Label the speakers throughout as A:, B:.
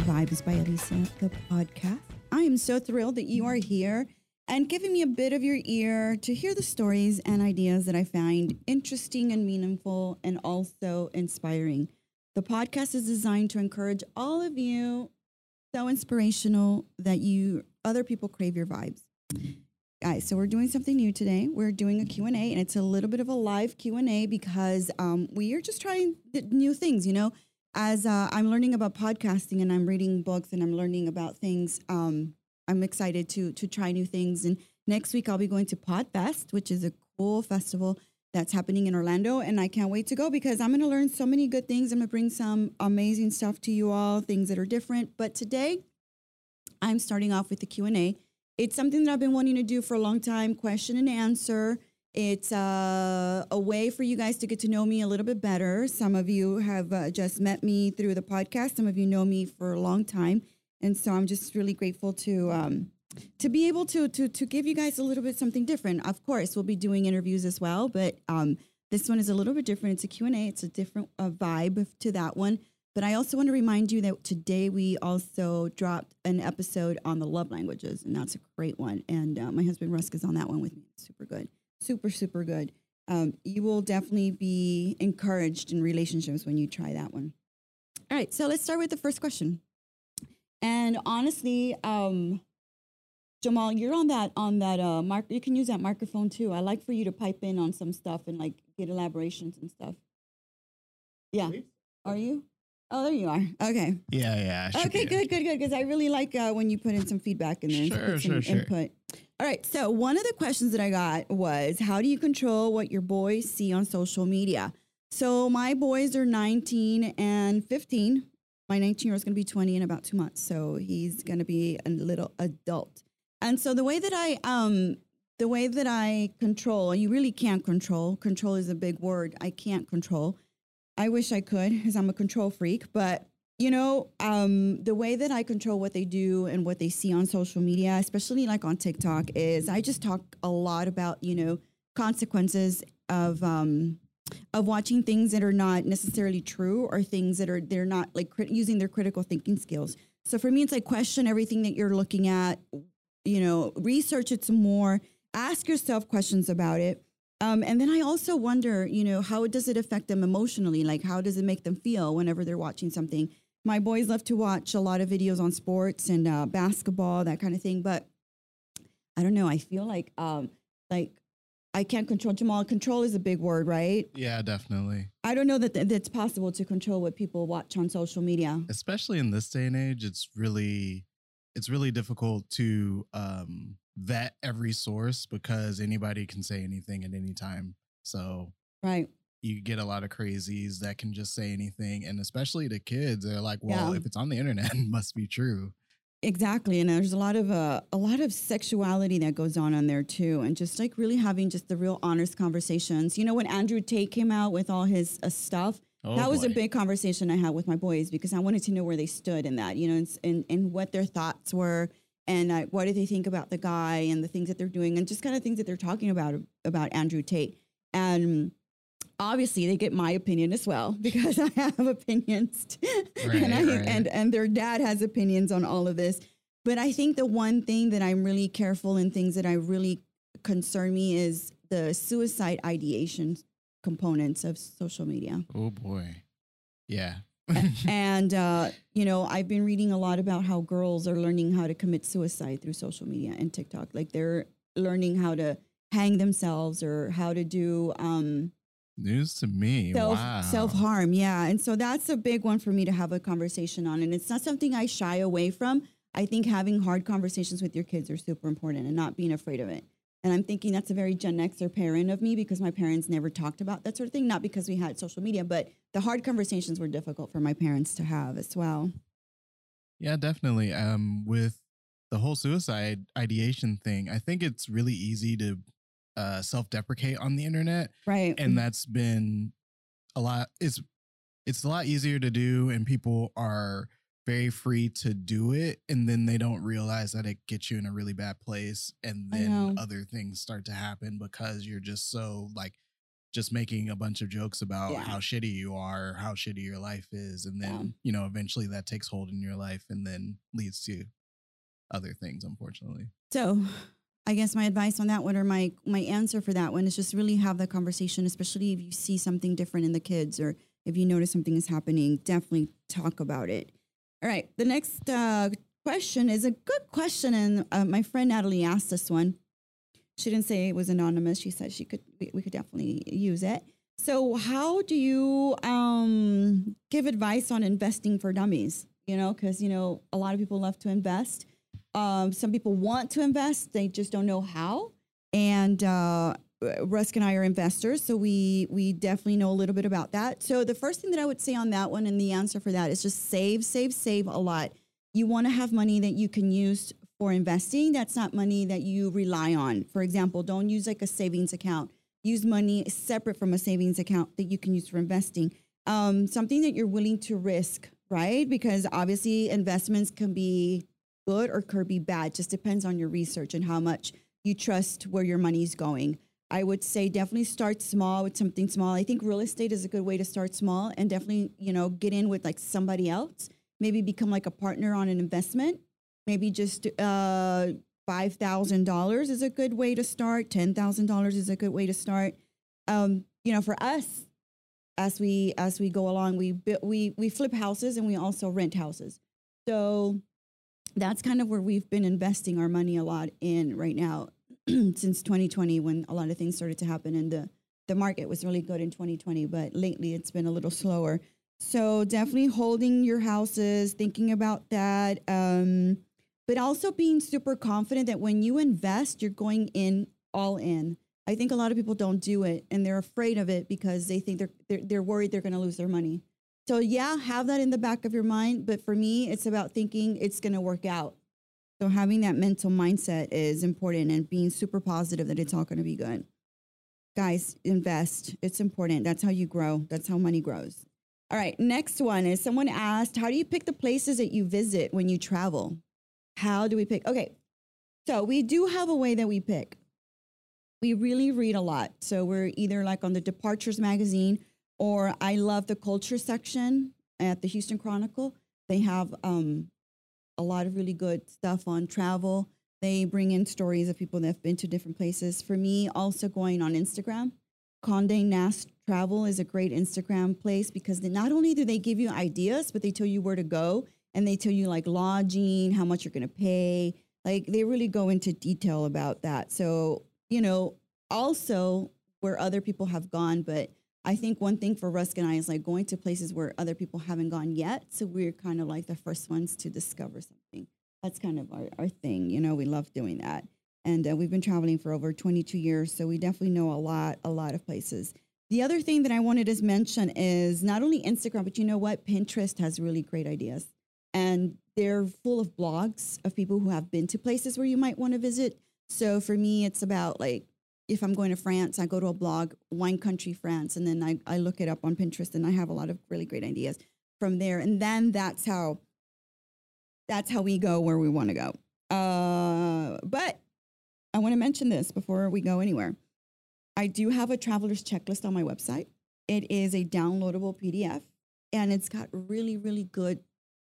A: Vibes by Alicia, the podcast. I am so thrilled that you are here and giving me a bit of your ear to hear the stories and ideas that I find interesting and meaningful and also inspiring. The podcast is designed to encourage all of you so inspirational that you other people crave your vibes. Guys, so we're doing something new today. We're doing a Q&A and it's a little bit of a live Q&A because um, we are just trying new things, you know as uh, I'm learning about podcasting and I'm reading books and I'm learning about things, um, I'm excited to to try new things. And next week I'll be going to Podfest, which is a cool festival that's happening in Orlando, and I can't wait to go because I'm going to learn so many good things. I'm going to bring some amazing stuff to you all, things that are different. But today, I'm starting off with the Q and A. It's something that I've been wanting to do for a long time, question and answer. It's uh, a way for you guys to get to know me a little bit better. Some of you have uh, just met me through the podcast. Some of you know me for a long time, and so I'm just really grateful to um, to be able to to to give you guys a little bit something different. Of course, we'll be doing interviews as well, but um, this one is a little bit different. It's a Q and A. It's a different uh, vibe to that one. But I also want to remind you that today we also dropped an episode on the love languages, and that's a great one. And uh, my husband Rusk is on that one with me. Super good super, super good. Um, you will definitely be encouraged in relationships when you try that one. All right, so let's start with the first question. And honestly, um, Jamal, you're on that on that uh mark. You can use that microphone too. I like for you to pipe in on some stuff and like get elaborations and stuff. Yeah, are you? Oh, there you are. Okay.
B: Yeah, yeah.
A: Okay, good, good, good. Because I really like uh, when you put in some feedback and then
B: sure,
A: put
B: some
A: sure, input. All right. So one of the questions that I got was, how do you control what your boys see on social media? So my boys are 19 and 15. My 19 year old is going to be 20 in about two months. So he's going to be a little adult. And so the way that I, um, the way that I control, you really can't control. Control is a big word. I can't control. I wish I could because I'm a control freak, but you know, um, the way that I control what they do and what they see on social media, especially like on TikTok, is I just talk a lot about you know consequences of um, of watching things that are not necessarily true or things that are they're not like crit- using their critical thinking skills. So for me, it's like question everything that you're looking at. You know, research it some more. Ask yourself questions about it. Um, and then I also wonder, you know, how does it affect them emotionally? Like, how does it make them feel whenever they're watching something? My boys love to watch a lot of videos on sports and uh, basketball, that kind of thing. But I don't know. I feel like um, like I can't control Jamal. Control is a big word, right?
B: Yeah, definitely.
A: I don't know that th- that's possible to control what people watch on social media,
B: especially in this day and age. It's really it's really difficult to um, vet every source because anybody can say anything at any time. So
A: right
B: you get a lot of crazies that can just say anything and especially the kids they're like well yeah. if it's on the internet it must be true
A: exactly and there's a lot of uh, a lot of sexuality that goes on on there too and just like really having just the real honest conversations you know when andrew tate came out with all his uh, stuff oh, that was boy. a big conversation i had with my boys because i wanted to know where they stood in that you know and, and, and what their thoughts were and uh, what do they think about the guy and the things that they're doing and just kind of things that they're talking about about andrew tate and obviously they get my opinion as well because I have opinions right, and, I, right. and and their dad has opinions on all of this. But I think the one thing that I'm really careful in things that I really concern me is the suicide ideation components of social media.
B: Oh boy. Yeah.
A: and uh, you know, I've been reading a lot about how girls are learning how to commit suicide through social media and TikTok. Like they're learning how to hang themselves or how to do um,
B: News to me. Self, wow.
A: Self harm. Yeah. And so that's a big one for me to have a conversation on. And it's not something I shy away from. I think having hard conversations with your kids are super important and not being afraid of it. And I'm thinking that's a very Gen Xer parent of me because my parents never talked about that sort of thing. Not because we had social media, but the hard conversations were difficult for my parents to have as well.
B: Yeah, definitely. Um, with the whole suicide ideation thing, I think it's really easy to uh, self-deprecate on the internet,
A: right?
B: And that's been a lot. It's it's a lot easier to do, and people are very free to do it, and then they don't realize that it gets you in a really bad place, and then other things start to happen because you're just so like just making a bunch of jokes about
A: Yeah.
B: how shitty you are, how shitty your life is, and then
A: Yeah.
B: you know eventually that takes hold in your life, and then leads to other things. Unfortunately,
A: So, I guess my advice on that one, or my my answer for that one, is just really have the conversation, especially if you see something different in the kids, or if you notice something is happening. Definitely talk about it. All right, the next uh, question is a good question, and uh, my friend Natalie asked this one. She didn't say it was anonymous. She said she could we, we could definitely use it. So, how do you um, give advice on investing for dummies? You know, because you know a lot of people love to invest. Um, some people want to invest, they just don't know how. And uh, Rusk and I are investors, so we we definitely know a little bit about that. So the first thing that I would say on that one, and the answer for that is just save, save, save a lot. You want to have money that you can use for investing. That's not money that you rely on. For example, don't use like a savings account. Use money separate from a savings account that you can use for investing. Um, something that you're willing to risk, right? Because obviously investments can be good or could be bad. Just depends on your research and how much you trust where your money's going. I would say definitely start small with something small. I think real estate is a good way to start small and definitely, you know, get in with like somebody else. Maybe become like a partner on an investment. Maybe just uh, five thousand dollars is a good way to start. Ten thousand dollars is a good way to start. Um, you know, for us, as we as we go along, we we we flip houses and we also rent houses. So that's kind of where we've been investing our money a lot in right now since 2020 when a lot of things started to happen and the the market was really good in 2020 but lately it's been a little slower. So definitely holding your houses thinking about that um, but also being super confident that when you invest you're going in all in. I think a lot of people don't do it and they're afraid of it because they think they're they're, they're worried they're going to lose their money so yeah, have that in the back of your mind. But for me, it's about thinking it's going to work out. So having that mental mindset is important and being super positive that it's all going to be good. Guys, invest. It's important. That's how you grow. That's how money grows. All right. Next one is someone asked, how do you pick the places that you visit when you travel? How do we pick? Okay. So we do have a way that we pick. We really read a lot. So we're either like on the Departures magazine or I love the culture section at the Houston Chronicle. They have um, a lot of really good stuff on travel. They bring in stories of people that have been to different places. For me, also going on Instagram, Conde Nast Travel is a great Instagram place because not only do they give you ideas, but they tell you where to go and they tell you like lodging, how much you're going to pay. Like they really go into detail about that. So, you know, also where other people have gone, but I think one thing for Rusk and I is like going to places where other people haven't gone yet. So we're kind of like the first ones to discover something. That's kind of our, our thing. You know, we love doing that. And uh, we've been traveling for over 22 years. So we definitely know a lot, a lot of places. The other thing that I wanted to mention is not only Instagram, but you know what? Pinterest has really great ideas. And they're full of blogs of people who have been to places where you might want to visit. So for me, it's about like if I'm going to France, I go to a blog, Wine Country France, and then I, I look it up on Pinterest and I have a lot of really great ideas from there. And then that's how that's how we go where we want to go. Uh, but I want to mention this before we go anywhere. I do have a traveler's checklist on my website. It is a downloadable PDF and it's got really, really good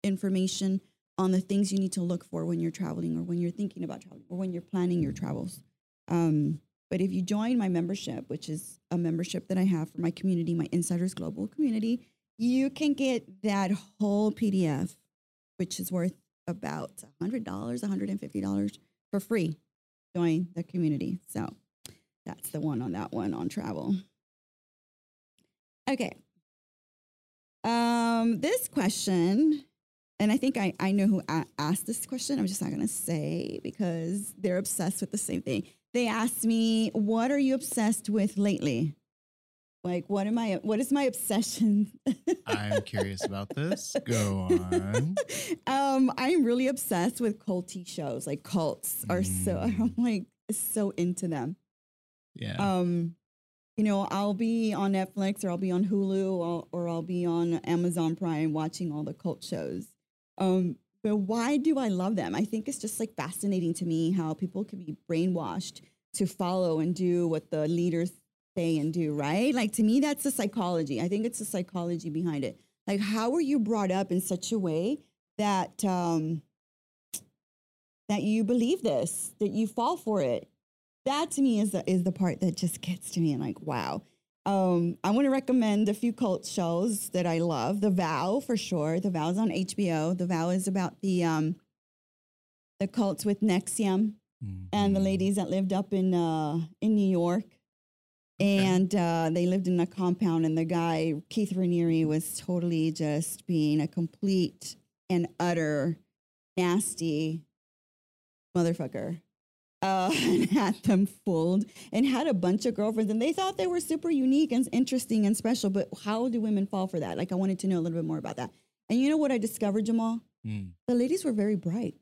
A: information on the things you need to look for when you're traveling or when you're thinking about traveling or when you're planning your travels. Um, but if you join my membership, which is a membership that I have for my community, my Insiders Global community, you can get that whole PDF, which is worth about $100, $150 for free. Join the community. So that's the one on that one on travel. Okay. Um, this question, and I think I, I know who asked this question. I'm just not going to say because they're obsessed with the same thing. They asked me, What are you obsessed with lately? Like, what am I, what is my obsession?
B: I'm curious about this. Go on.
A: um, I'm really obsessed with culty shows. Like cults are so,
B: Mm.
A: I'm like so into them.
B: Yeah.
A: Um, you know, I'll be on Netflix or I'll be on Hulu or, or I'll be on Amazon Prime watching all the cult shows. Um, but why do I love them? I think it's just like fascinating to me how people can be brainwashed to follow and do what the leaders say and do, right? Like to me, that's the psychology. I think it's the psychology behind it. Like, how were you brought up in such a way that um, that you believe this, that you fall for it? That to me is the is the part that just gets to me and like, wow. Um, I want to recommend a few cult shows that I love. The Vow for sure. The Vow is on HBO. The Vow is about the um, the cults with NXIVM and the
B: Mhm.
A: ladies that lived up in uh, in New York. And uh, they lived in a compound, and the guy Keith Raniere was totally just being a complete and utter nasty motherfucker. Uh, and had them fooled and had a bunch of girlfriends, and they thought they were super unique and interesting and special. But how do women fall for that? Like, I wanted to know a little bit more about that. And you know what I discovered, Jamal?
B: Mm.
A: The ladies were very bright.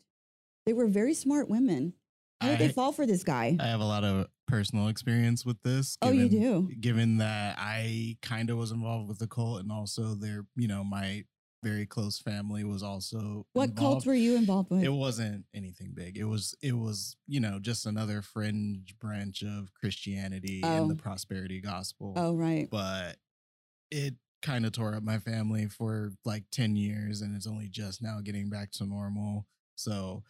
A: They were very smart women. How did they fall for this guy?
B: I have a lot of personal experience with this.
A: Oh, you do?
B: Given that I kind of was involved with the cult, and also their, you know, my very close family was also
A: What cult
B: involved.
A: were you involved with?
B: It wasn't anything big. It was it was you know just another fringe branch of Christianity
A: Oh.
B: and the prosperity gospel.
A: oh, right.
B: but it kind of tore up my family for like 10 years and it's only just now getting back to normal so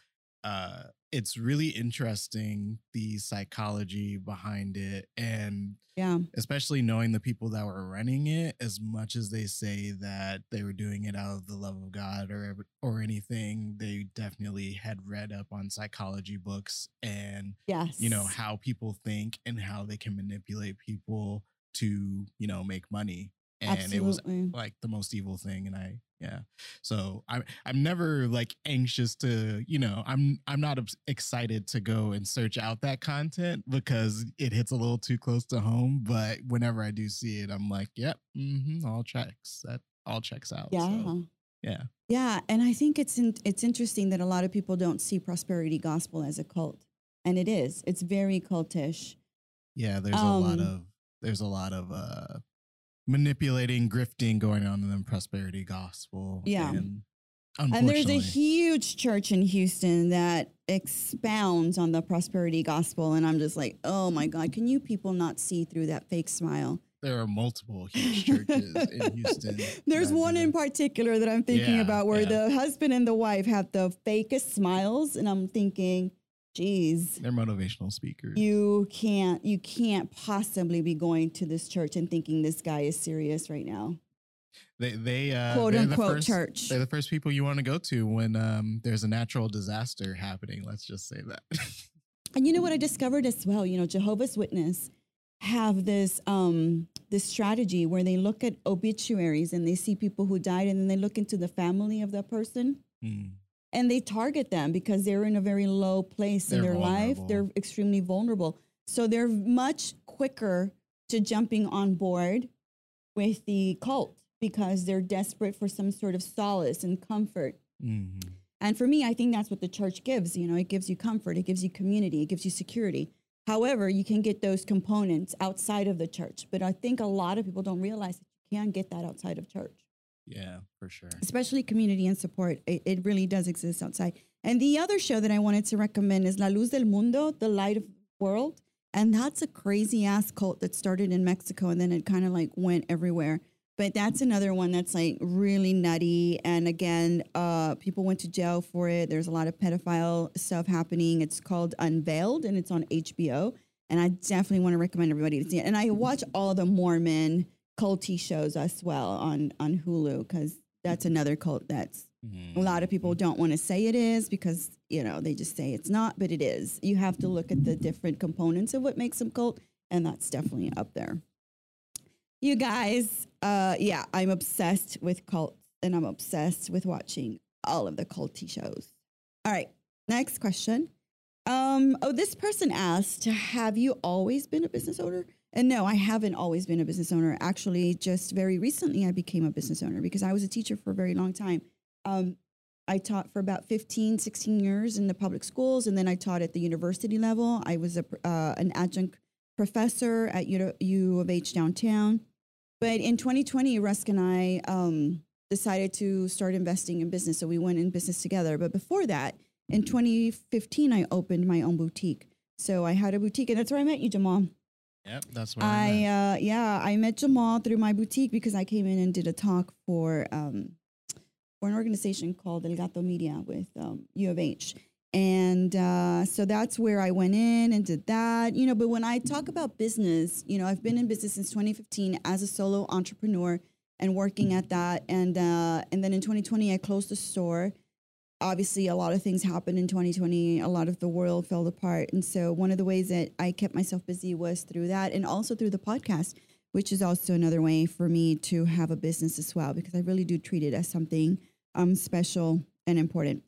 B: uh it's really interesting the psychology behind it and
A: Yeah.
B: especially knowing the people that were running it as much as they say that they were doing it out of the love of god or or anything they definitely had read up on psychology books and
A: Yes.
B: you know how people think and how they can manipulate people to you know make money and it was
A: Absolutely.
B: like the most evil thing and i yeah so i'm i'm never like anxious to you know i'm i'm not excited to go and search out that content because it hits a little too close to home but whenever i do see it i'm like yep mm-hmm, all checks that all checks out
A: Yeah.
B: so, yeah
A: Yeah, and I think it's in, it's interesting that a lot of people don't see prosperity gospel as a cult, and it is. It's very cultish.
B: yeah there's a lot
A: Um,
B: of there's a lot of uh manipulating grifting going on in the prosperity gospel
A: Yeah.
B: and
A: And there's a huge church in Houston that expounds on the prosperity gospel, and I'm just like, oh my god, can you people not see through that fake smile?
B: there are multiple huge churches in Houston.
A: There's one in particular that I'm thinking
B: Yeah,
A: about where
B: yeah.
A: the husband and the wife have the fakest smiles, and I'm thinking, geez,
B: They're motivational speakers.
A: you can't you can't possibly be going to this church and thinking this guy is serious right now.
B: they they uh,
A: Quote
B: they're the
A: unquote
B: first-
A: church.
B: They're the first people you want to go to when um, there's a natural disaster happening. Let's just say that.
A: And you know what I discovered as well? You know, Jehovah's Witness have this um, this strategy where they look at obituaries and they see people who died, and then they look into the family of that person
B: Hmm.
A: And they target them because they're in a very low place in
B: They're
A: their life. They're extremely vulnerable, so they're much quicker to jumping on board with the cult because they're desperate for some sort of solace and comfort.
B: Mhm.
A: And for me, I think that's what the church gives. You know, it gives you comfort, it gives you community, it gives you security. However, you can get those components outside of the church. But I think a lot of people don't realize that you can get that outside of church,
B: Yeah, for sure.
A: especially community and support. It, it really does exist outside. And the other show that I wanted to recommend is La Luz del Mundo, The Light of the World. And that's a crazy ass cult that started in Mexico and then it kind of like went everywhere. But that's another one that's like really nutty. And again, uh, people went to jail for it. There's a lot of pedophile stuff happening. It's called Unveiled and it's on HBO. And I definitely want to recommend everybody to see it. And I watch all the Mormon culty shows as well on, on Hulu because that's another cult that's a lot of people don't want to say it is because you know they just say it's not but it is. You have to look at the different components of what makes them cult and that's definitely up there. You guys uh yeah i'm obsessed with cults and i'm obsessed with watching all of the culty shows. All right next question. Um oh this person asked have you always been a business owner and no i haven't always been a business owner actually just very recently i became a business owner because i was a teacher for a very long time um, I taught for about 15, 16 years in the public schools, and then I taught at the university level. I was a, uh, an adjunct professor at U, U of H downtown. But in 2020, Rusk and I um, decided to start investing in business. So we went in business together. But before that, in 2015, I opened my own boutique. So I had a boutique, and that's where I met you, Jamal.
B: Yep, that's where
A: I
B: I'm
A: uh, yeah, I met Jamal through my boutique because I came in and did a talk for um, for an organization called El Gato Media with um, U of H. And uh, so that's where I went in and did that, you know. But when I talk about business, you know, I've been in business since 2015 as a solo entrepreneur and working at that. And uh, and then in 2020, I closed the store. Obviously, a lot of things happened in 2020. A lot of the world fell apart, and so one of the ways that I kept myself busy was through that, and also through the podcast, which is also another way for me to have a business as well, because I really do treat it as something um, special and important.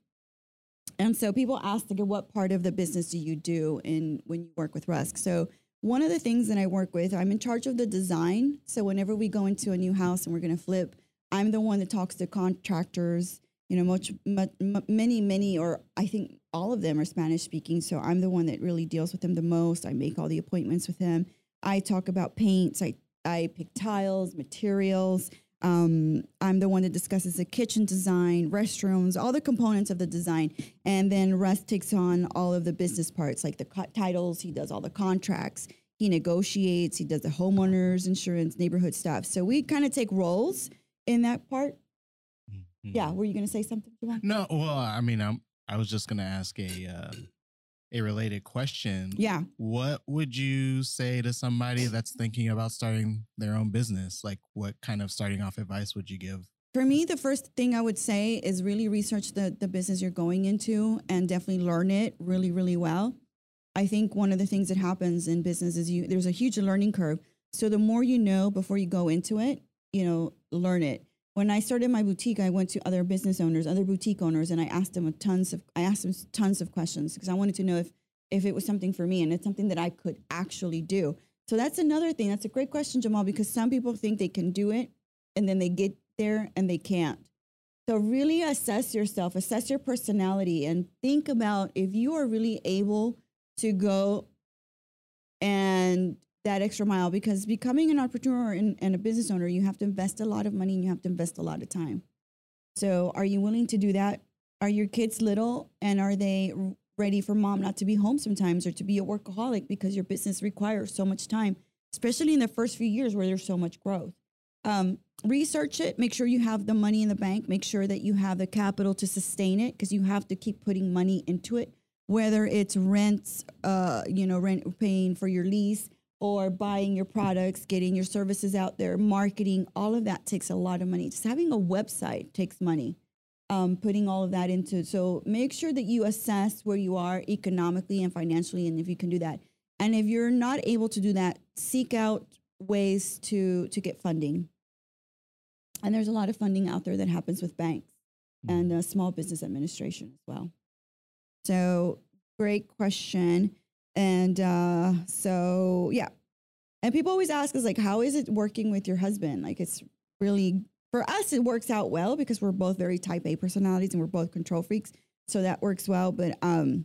A: And so people ask, like, what part of the business do you do in when you work with Rusk? So one of the things that I work with, I'm in charge of the design. So whenever we go into a new house and we're going to flip, I'm the one that talks to contractors. You know, much, much, many, many, or I think all of them are Spanish speaking. So I'm the one that really deals with them the most. I make all the appointments with them. I talk about paints. I I pick tiles, materials. Um, I'm the one that discusses the kitchen design, restrooms, all the components of the design. And then Russ takes on all of the business parts, like the co- titles. He does all the contracts. He negotiates. He does the homeowners insurance, neighborhood stuff. So we kind of take roles in that part. Yeah. Were you going to say something?
B: No, well, I mean, I'm. I was just gonna ask a uh, a related question.
A: Yeah.
B: What would you say to somebody that's thinking about starting their own business? Like, what kind of starting off advice would you give?
A: For me, the first thing I would say is really research the, the business you're going into and definitely learn it really, really well. I think one of the things that happens in business is you there's a huge learning curve. So the more you know before you go into it, you know, learn it. When I started my boutique, I went to other business owners, other boutique owners, and I asked them tons of I asked them tons of questions because I wanted to know if if it was something for me and it's something that I could actually do. So that's another thing. That's a great question, Jamal, because some people think they can do it and then they get there and they can't. So really assess yourself, assess your personality, and think about if you are really able to go and that extra mile. Because becoming an entrepreneur and, and a business owner, you have to invest a lot of money and you have to invest a lot of time. So are you willing to do that? Are your kids little and are they ready for mom not to be home sometimes or to be a workaholic because your business requires so much time, especially in the first few years where there's so much growth? um, research it make sure you have the money in the bank make sure that you have the capital to sustain it because you have to keep putting money into it whether it's rents uh, you know rent paying for your lease or buying your products getting your services out there marketing all of that takes a lot of money. Just having a website takes money um, putting all of that into so make sure that you assess where you are economically and financially and if you can do that. And if you're not able to do that seek out ways to to get funding. And there's a lot of funding out there that happens with banks and uh, small business administration as well. So great question and uh, so yeah. And people always ask us like how is it working with your husband? Like it's really for us it works out well because we're both very type a personalities and we're both control freaks so that works well but um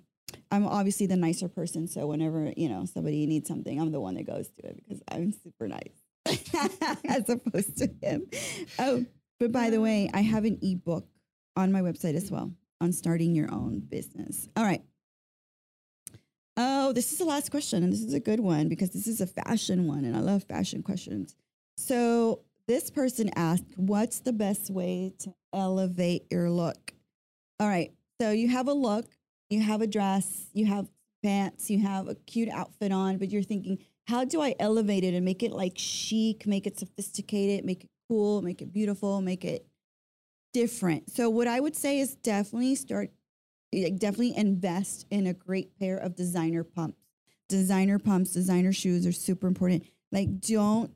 A: i'm obviously the nicer person so whenever you know somebody needs something i'm the one that goes to it because i'm super nice as opposed to him. Oh but by the way i have an ebook on my website as well on starting your own business. All right Oh, this is the last question, and this is a good one because this is a fashion one, and I love fashion questions. So, this person asked, What's the best way to elevate your look? All right. So, you have a look, you have a dress, you have pants, you have a cute outfit on, but you're thinking, How do I elevate it and make it like chic, make it sophisticated, make it cool, make it beautiful, make it different? So, what I would say is definitely start like, definitely invest in a great pair of designer pumps. Designer pumps, designer shoes are super important. Like don't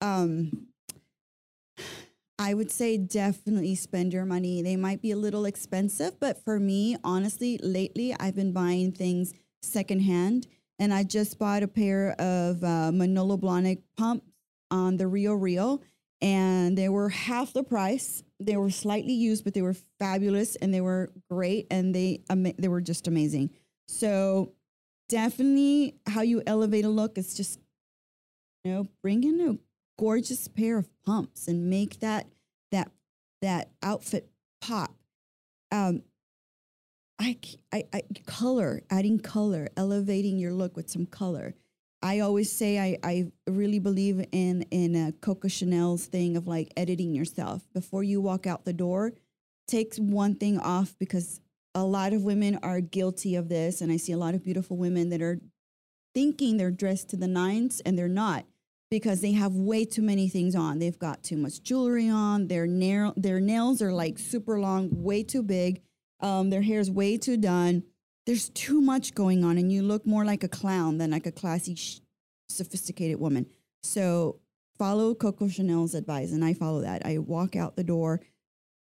A: um I would say definitely spend your money. They might be a little expensive, but for me, honestly, lately I've been buying things secondhand and I just bought a pair of uh, Manolo Blahnik pumps on the RealReal and they were half the price. They were slightly used, but they were fabulous and they were great and they they were just amazing. So definitely, how you elevate a look is just you know bring in a gorgeous pair of pumps and make that that that outfit pop. Um, i i color, adding color, elevating your look with some color. I always say I, I really believe in in Coco Chanel's thing of like editing yourself before you walk out the door. Take one thing off because a lot of women are guilty of this, and I see a lot of beautiful women that are thinking they're dressed to the nines and they're not because they have way too many things on. They've got too much jewelry on. Their nail their nails are like super long, way too big. Um, their hair's way too done. There's too much going on, and you look more like a clown than like a classy, sh- sophisticated woman. So follow Coco Chanel's advice, and I follow that. I walk out the door,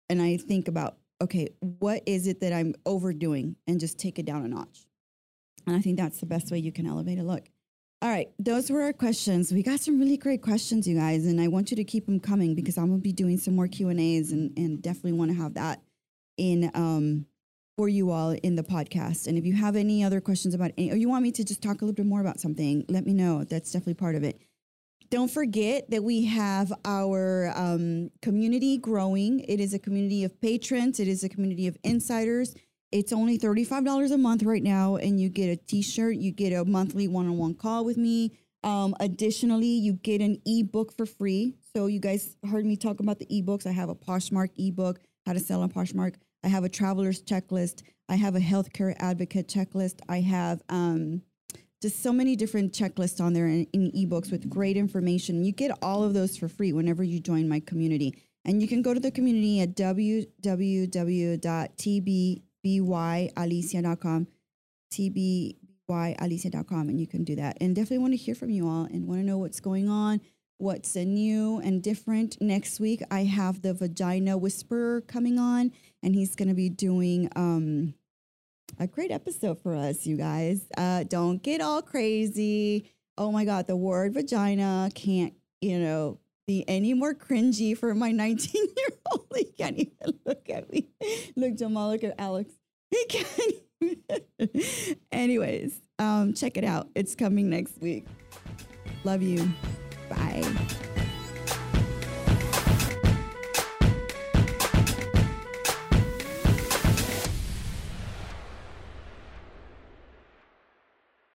A: and I think about, okay, what is it that I'm overdoing, and just take it down a notch. And I think that's the best way you can elevate a look. All right, those were our questions. We got some really great questions, you guys, and I want you to keep them coming because I'm gonna be doing some more Q and A's, and definitely want to have that in um for you all in the podcast. And if you have any other questions about any, or you want me to just talk a little bit more about something, let me know. That's definitely part of it. Don't forget that we have our um, community growing. It is a community of patrons. It is a community of insiders. It's only $35 a month right now, and you get a t shirt, you get a monthly one on one call with me. Um, additionally, you get an ebook for free. So, you guys heard me talk about the ebooks. I have a Poshmark ebook, How to Sell on Poshmark. I have a traveler's checklist. I have a healthcare advocate checklist. I have um, just so many different checklists on there in, in ebooks with great information. You get all of those for free whenever you join my community. And you can go to the community at www.tb tbbyalicia.com, tbbyalicia.com, and you can do that. And definitely want to hear from you all and want to know what's going on, what's new and different. Next week, I have the Vagina Whisperer coming on, and he's going to be doing um, a great episode for us, you guys. Uh, don't get all crazy. Oh my God, the word vagina can't, you know, be any more cringy for my 19 year old. He can't even look at me. Look, Jamal, look at Alex. He can't. Anyways, um, check it out. It's coming next week. Love you. Bye.